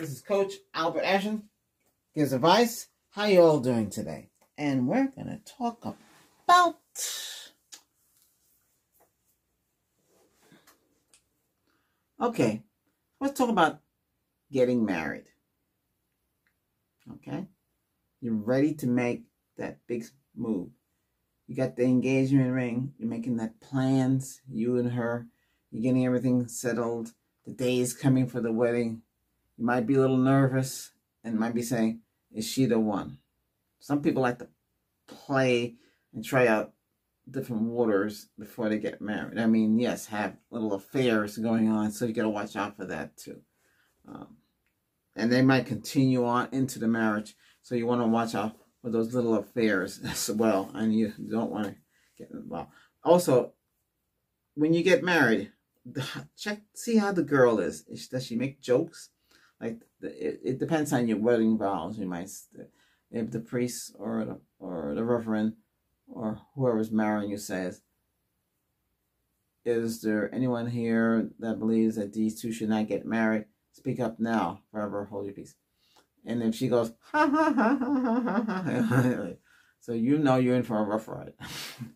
This is Coach Albert Ashton. Gives advice. How you all doing today? And we're gonna talk about Okay, let's talk about getting married. Okay, you're ready to make that big move. You got the engagement ring. You're making that plans. You and her. You're getting everything settled. The day is coming for the wedding. You might be a little nervous and might be saying, "Is she the one?" Some people like to play and try out different waters before they get married. I mean, yes, have little affairs going on, so you got to watch out for that too. Um, and they might continue on into the marriage, so you want to watch out for those little affairs as well, and you don't want to get involved. Also, when you get married, check see how the girl is. Does she make jokes? Like it, it depends on your wedding vows. You might if the priest or the, or the reverend or whoever's marrying you says, Is there anyone here that believes that these two should not get married? Speak up now, forever hold your peace. And if she goes, ha ha ha ha ha ha, ha so you know you're in for a rough ride.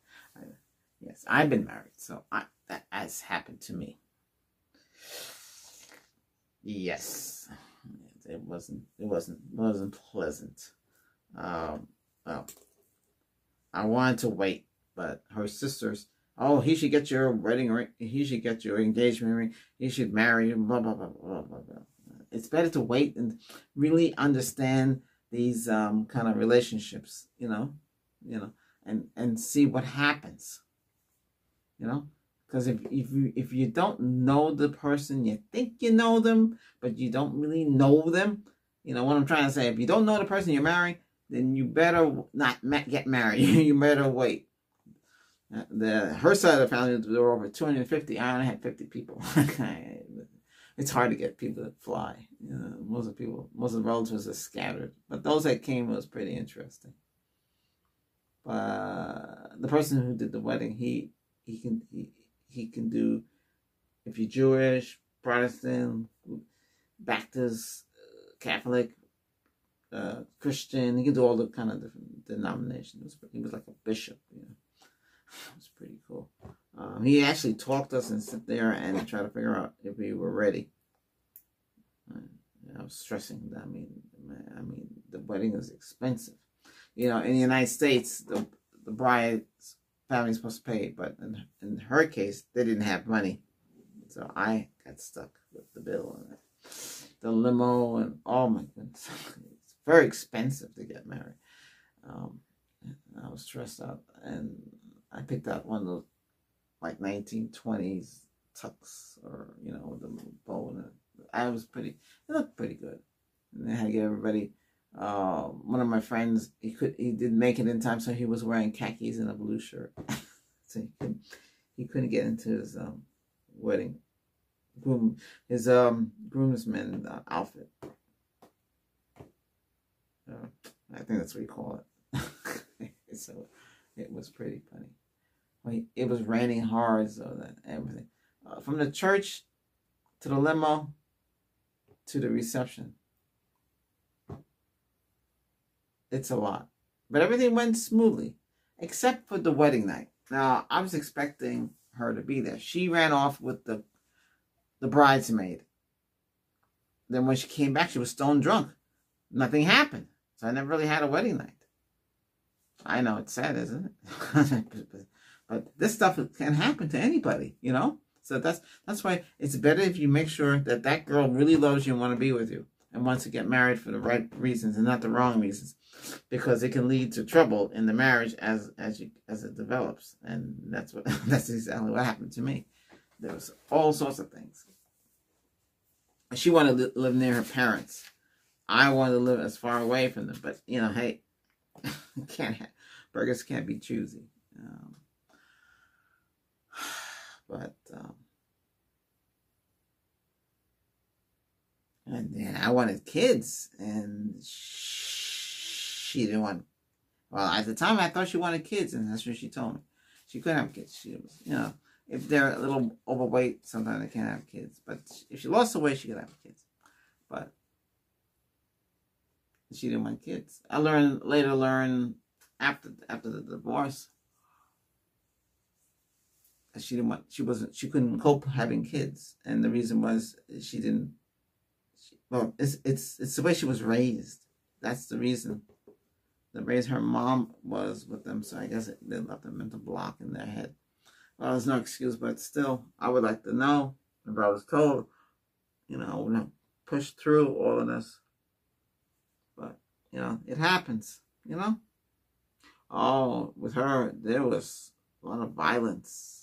yes, I've been married, so I, that has happened to me. Yes, it wasn't. It wasn't. wasn't pleasant. Um, well, I wanted to wait, but her sisters, oh, he should get your wedding ring. He should get your engagement ring. He should marry you. Blah blah blah blah blah blah. It's better to wait and really understand these um, kind of relationships. You know, you know, and and see what happens. You know, because if if you if you don't know the person, you think you know them, but you don't really know them. You know what I'm trying to say. If you don't know the person you're marrying, then you better not get married. you better wait. Uh, the her side of the family there were over 250. I only had 50 people. it's hard to get people to fly. You know, most of the people, most of the relatives are scattered. But those that came was pretty interesting. But the person who did the wedding, he he can he, he can do if you're Jewish, Protestant, Baptist, Catholic, uh, Christian. He could do all the kind of different denominations. He was like a bishop. You know, it was pretty cool. Um, he actually talked to us and sit there and try to figure out if we were ready. I was stressing. I mean, I mean, the wedding is expensive. You know, in the United States, the the bride's family is supposed to pay, but in in her case, they didn't have money, so I got stuck with the bill and the limo and oh my goodness. It's very expensive to get married. Um, I was stressed out, and I picked out one of those like 1920s tux, or you know, the bow. And I was pretty. It looked pretty good. And I had to get everybody. Uh, one of my friends, he could, he didn't make it in time, so he was wearing khakis and a blue shirt, so he couldn't, he couldn't get into his um, wedding groom, his um groomsman uh, outfit. Uh, I think that's what you call it. so it was pretty funny. Well, it was raining hard, so that everything uh, from the church to the limo to the reception. It's a lot, but everything went smoothly, except for the wedding night. Now I was expecting her to be there. She ran off with the the bridesmaid. Then when she came back, she was stone drunk. Nothing happened. So I never really had a wedding night. I know it's sad, isn't it? but this stuff can happen to anybody, you know. So that's that's why it's better if you make sure that that girl really loves you and want to be with you and wants to get married for the right reasons and not the wrong reasons, because it can lead to trouble in the marriage as as you as it develops, and that's what that's exactly what happened to me. There was all sorts of things. She wanted to live near her parents I wanted to live as far away from them, but you know, hey, can't have, burgers can't be choosy. Um, but um, and then I wanted kids, and she didn't want. Well, at the time, I thought she wanted kids, and that's what she told me. She couldn't have kids. She you know, if they're a little overweight, sometimes they can't have kids. But if she lost the weight, she could have kids. But She didn't want kids. I learned later learned after after the divorce that she didn't want she wasn't she couldn't cope having kids and the reason was she didn't well it's it's it's the way she was raised. That's the reason. The raise her mom was with them so i guess it, they left a mental block in their head. Well there's no excuse but still i would like to know if i was told you know i would through all of this. But you know it happens you know? Oh with her there was a lot of violence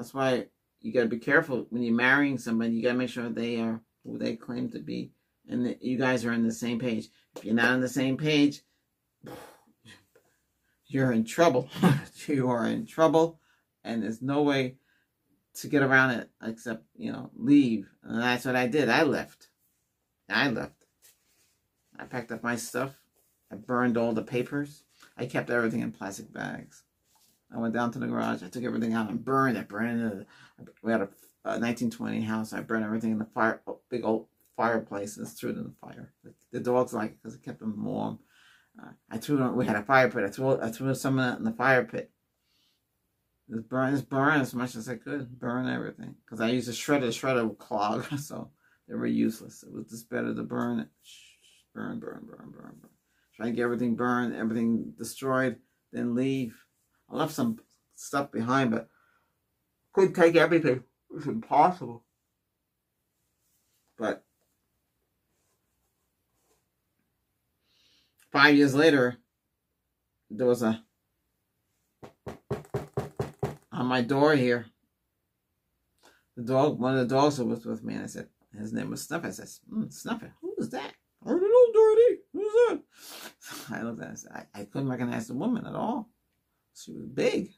That's why you got to be careful when you're marrying somebody. You got to make sure they are who they claim to be, and that you guys are on the same page. If you're not on the same page, you're in trouble. you are in trouble, and there's no way to get around it except you know leave. And that's what I did. I left. I left. I packed up my stuff. I burned all the papers. I kept everything in plastic bags. I went down to the garage. I took everything out and burned it. Burned it. We had a, a 1920 house. I burned everything in the fire, big old fireplace and threw it in the fire. The dogs like it because it kept them warm. Uh, I threw it. We had a fire pit. I threw I threw some of that in the fire pit. Just burn, just burn as much as I could. Burn everything because I used a shredder. The shredder would clog, so they were useless. It was just better to burn it. Burn, burn, burn, burn, burn. Try to get everything burned, everything destroyed, then leave. I left some stuff behind, but couldn't take everything. It was impossible. But five years later, there was a on my door here. The dog, one of the dogs that was with me, and I said, his name was Snuffy. I said, mm, Snuffy, who is that? I don't know, Dorothy. Who's that? I looked at it, I, said, I, I couldn't recognize the woman at all. She was big.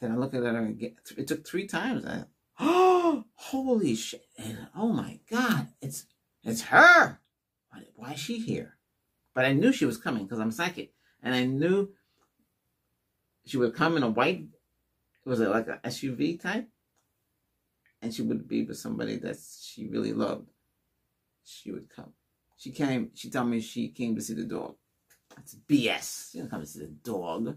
Then I look at her again. It took three times. I, oh, holy shit! oh my god, it's it's her. Why, why is she here? But I knew she was coming because I'm psychic, and I knew she would come in a white. Was it like a SUV type? And she would be with somebody that she really loved. She would come. She came. She told me she came to see the dog. That's BS. You don't come to see the dog.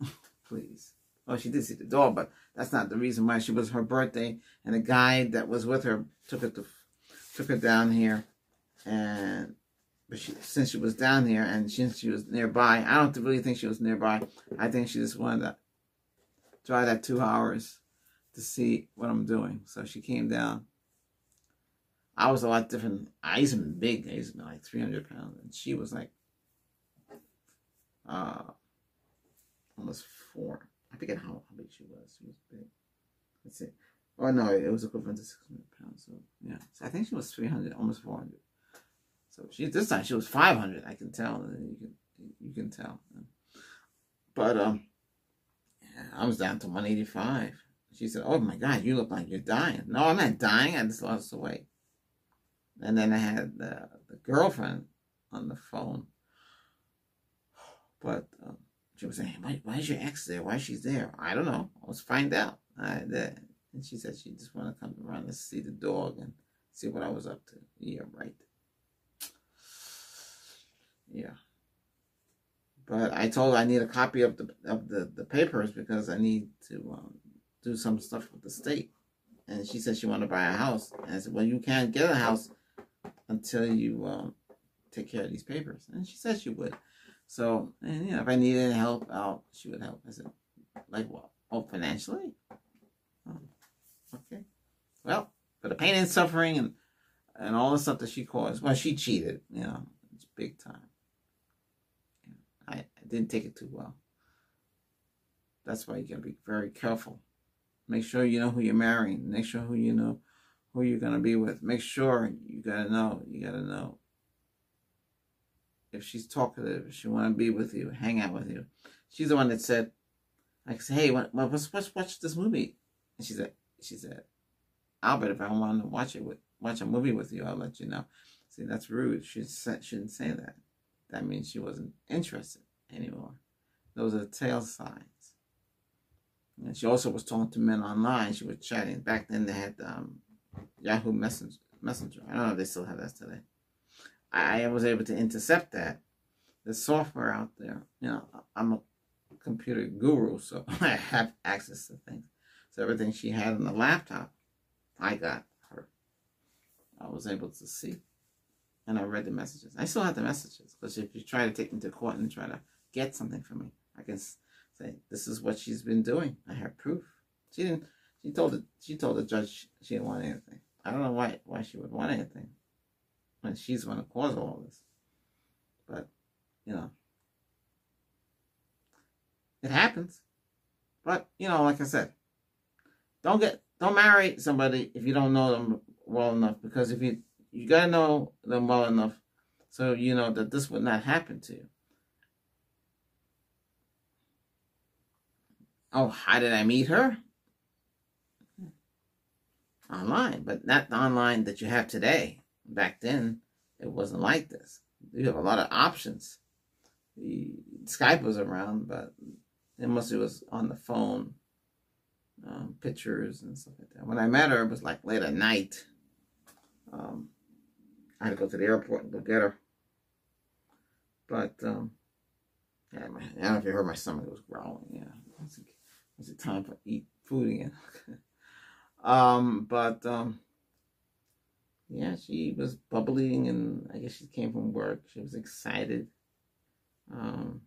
Please. Well, she did see the dog, but that's not the reason why. She was her birthday, and the guy that was with her took her to, took her down here, and but she since she was down here and since she was nearby, I don't really think she was nearby. I think she just wanted to drive that two hours to see what I'm doing. So she came down. I was a lot different. I used to be big. I used to be like 300 pounds, and she was like uh, almost four. I forget how, how big she was. She was big. Let's see. Oh no, it was equivalent to 600 pounds. So yeah, so I think she was 300, almost 400. So she this time she was 500. I can tell. You can you can tell. But um, yeah, I was down to 185. She said, "Oh my God, you look like you're dying." No, I'm not dying. I just lost the weight. And then I had the, the girlfriend on the phone but um, she was saying, why, why is your ex there? Why is she there? I don't know. Let's find out. I, the, and she said she just want to come around and see the dog and see what I was up to. Yeah, right. Yeah. But I told her I need a copy of the of the, the papers because I need to um, do some stuff with the state. And she said she wanted to buy a house. And I said, well, you can't get a house until you um, take care of these papers. And she said she would. So, and you know, if I needed help out, she would help. I said, like what? Oh, financially? Oh, okay. Well, for the pain and suffering and and all the stuff that she caused, well, she cheated, you know, it's big time. I, I didn't take it too well. That's why you gotta be very careful. Make sure you know who you're marrying. Make sure who you know who you're gonna be with. Make sure you gotta know. You gotta know if she's talkative, if she want to be with you, hang out with you. She's the one that said, like, hey, what, let's, let's watch this movie. And she said, she said, Albert, if I want to watch it with, watch a movie with you, I'll let you know. See, that's rude. She shouldn't say that. That means she wasn't interested anymore. Those are tail signs. And she also was talking to men online. She was chatting. Back then they had um, Yahoo Messenger. Messenger. I don't know if they still have that today. I was able to intercept that. There's software out there. You know, I'm a computer guru, so I have access to things. So everything she had on the laptop, I got her. I was able to see. And I read the messages. I still have the messages. Because if you try to take me to court and try to get something from me, I can say, this is what she's been doing. I have proof. She didn't, she told the, she told the judge she didn't want anything. I don't know why, why she would want anything when she's who caused all this. But, you know, it happens. But, you know, like I said, don't get, don't marry somebody if you don't know them well enough. Because if you, you got to know them well enough so you know that this would not happen to you. Oh, how did I meet her? Online, but not the online that you have today. Back then, it wasn't like this. You have a lot of options. Skype was around, but it mostly was on the phone, um, pictures and stuff like that. When I met her, it was like late at night. Um, I had to go to the airport and go get her. But um, yeah, my, I don't know if you heard my stomach was growling. Yeah, it's, it time for eat food again. um, but um, yeah, she was bubbling, and I guess she came from work. She was excited. Um,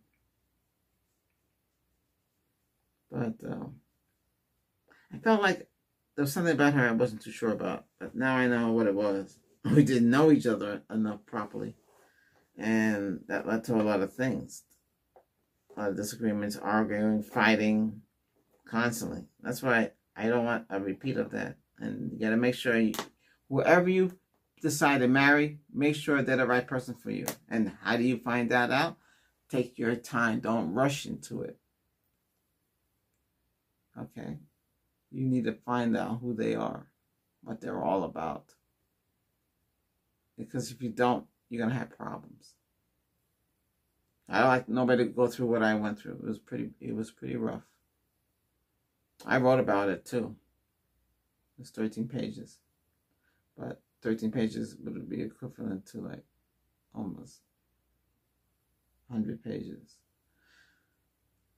but um, I felt like there was something about her I wasn't too sure about. But now I know what it was. We didn't know each other enough properly. And that led to a lot of things. A lot of disagreements, arguing, fighting constantly. That's why I don't want a repeat of that. And you got to make sure you, whoever you decide to marry, make sure they're the right person for you. And how do you find that out? Take your time. Don't rush into it. Okay? You need to find out who they are, what they're all about. Because if you don't, you're going to have problems. I don't like nobody to go through what I went through. It was pretty it was pretty rough. I wrote about it too. It's 13 pages. But 13 pages would be equivalent to like almost 100 pages.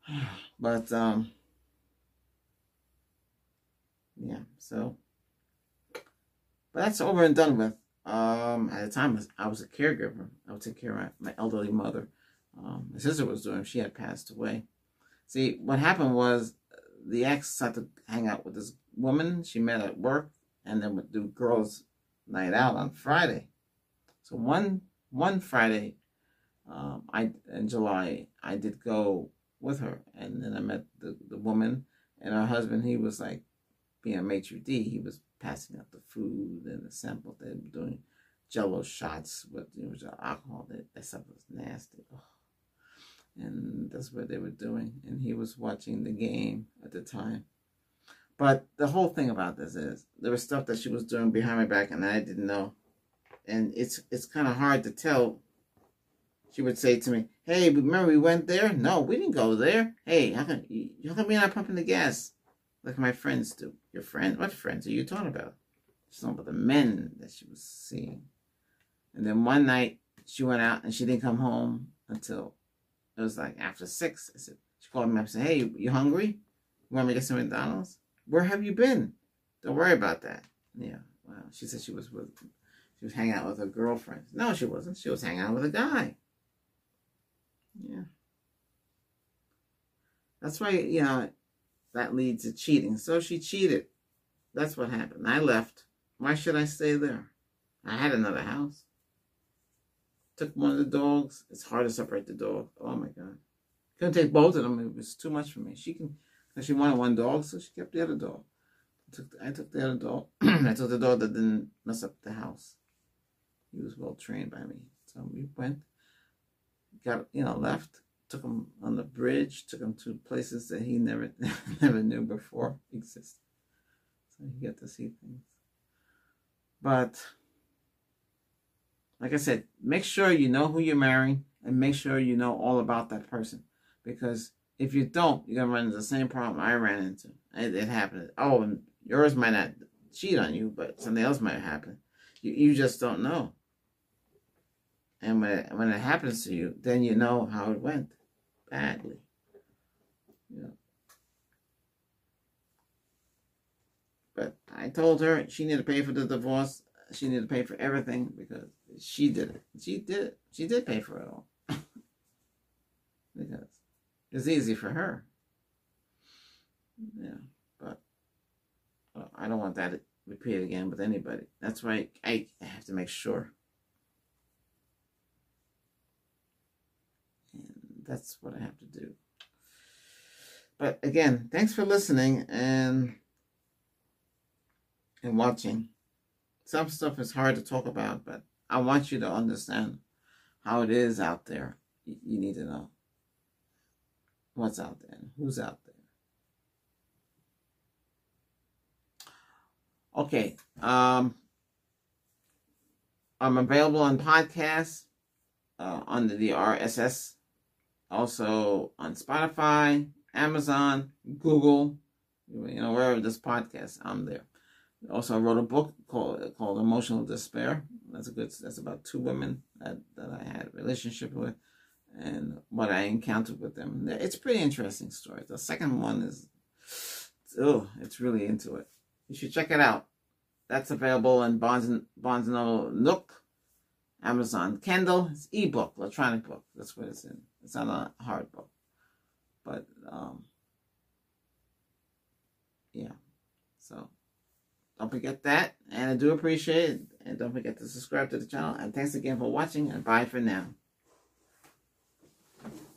But um yeah, so but that's over and done with. Um, at the time, I was a caregiver. I would take care of my, elderly mother. Um, my sister was doing. She had passed away. See, what happened was the ex had to hang out with this woman she met at work, and then would do girls' night out on Friday. So one one Friday, um, I in July, I did go with her, and then I met the, the woman and her husband. He was like being a maitre d, he was passing out the food and the sample. They were doing jello shots with you know, alcohol. That, that stuff was nasty. And that's what they were doing. And he was watching the game at the time. But the whole thing about this is there was stuff that she was doing behind my back and I didn't know. And it's it's kind of hard to tell. She would say to me, "Hey, remember we went there? No, we didn't go there. Hey, how come how come you're not pumping the gas? like my friends do. Your friends? What friends are you talking about? She's talking about the men that she was seeing. And then one night she went out and she didn't come home until it was like after six. I said, she called me up and said, Hey, you hungry? You want me to get some McDonald's? Where have you been? Don't worry about that. Yeah. Well, she said she was with she was hanging out with her girlfriend. No, she wasn't. She was hanging out with a guy. Yeah. That's why, you know, that leads to cheating. So she cheated. That's what happened. I left. Why should I stay there? I had another house. Took one of the dogs. It's hard to separate the dog. Oh my God. Couldn't take both of them. It was too much for me. She can, she wanted one dog, so she kept the other dog. I took, I took the other dog. I took the dog that didn't mess up the house. He was well trained by me. So we went, got, you know, left took him on the bridge, took him to places that he never never knew before existed. So he got to see things. But like I said, make sure you know who you're marrying and make sure you know all about that person because If you don't, you're gonna run into the same problem I ran into. It, it happened. Oh, and yours might not cheat on you, but something else might happen. You you just don't know. And when it, when it happens to you, then you know how it went badly. Yeah. But I told her she needed to pay for the divorce. She needed to pay for everything because she did it. She did it. She did pay for it all. because it's easy for her. Yeah, but well, I don't want that to repeat again with anybody. That's why I, I have to make sure. And that's what I have to do. But again, thanks for listening and and watching. Some stuff is hard to talk about, but I want you to understand how it is out there. You need to know what's out there who's out there. Okay. Um, I'm available on podcasts uh, under the RSS, also on Spotify, Amazon, Google, you know, wherever this podcast, I'm there. Also, I wrote a book called called Emotional Despair. That's a good. That's about two women that, that I had a relationship with, and what I encountered with them. It's a pretty interesting story. The second one is, oh, it's really into it. You should check it out. That's available in Barnes and Barnes and Noble Nook, Amazon Kindle. It's ebook, electronic book. That's what it's in. It's not a hard book, but um, yeah. So. Don't forget that. And I do appreciate it. And don't forget to subscribe to the channel. And thanks again for watching. And bye for now.